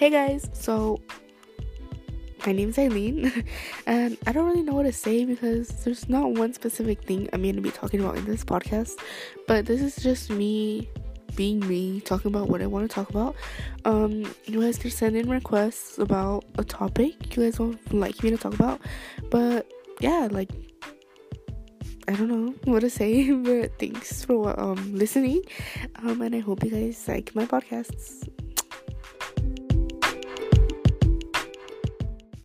Hey guys, so my name is Eileen, and I don't really know what to say because there's not one specific thing I'm going to be talking about in this podcast, but this is just me being me, talking about what I want to talk about. Um, you guys can send in requests about a topic you guys would like me to talk about, but yeah, like I don't know what to say, but thanks for um listening, um, and I hope you guys like my podcasts.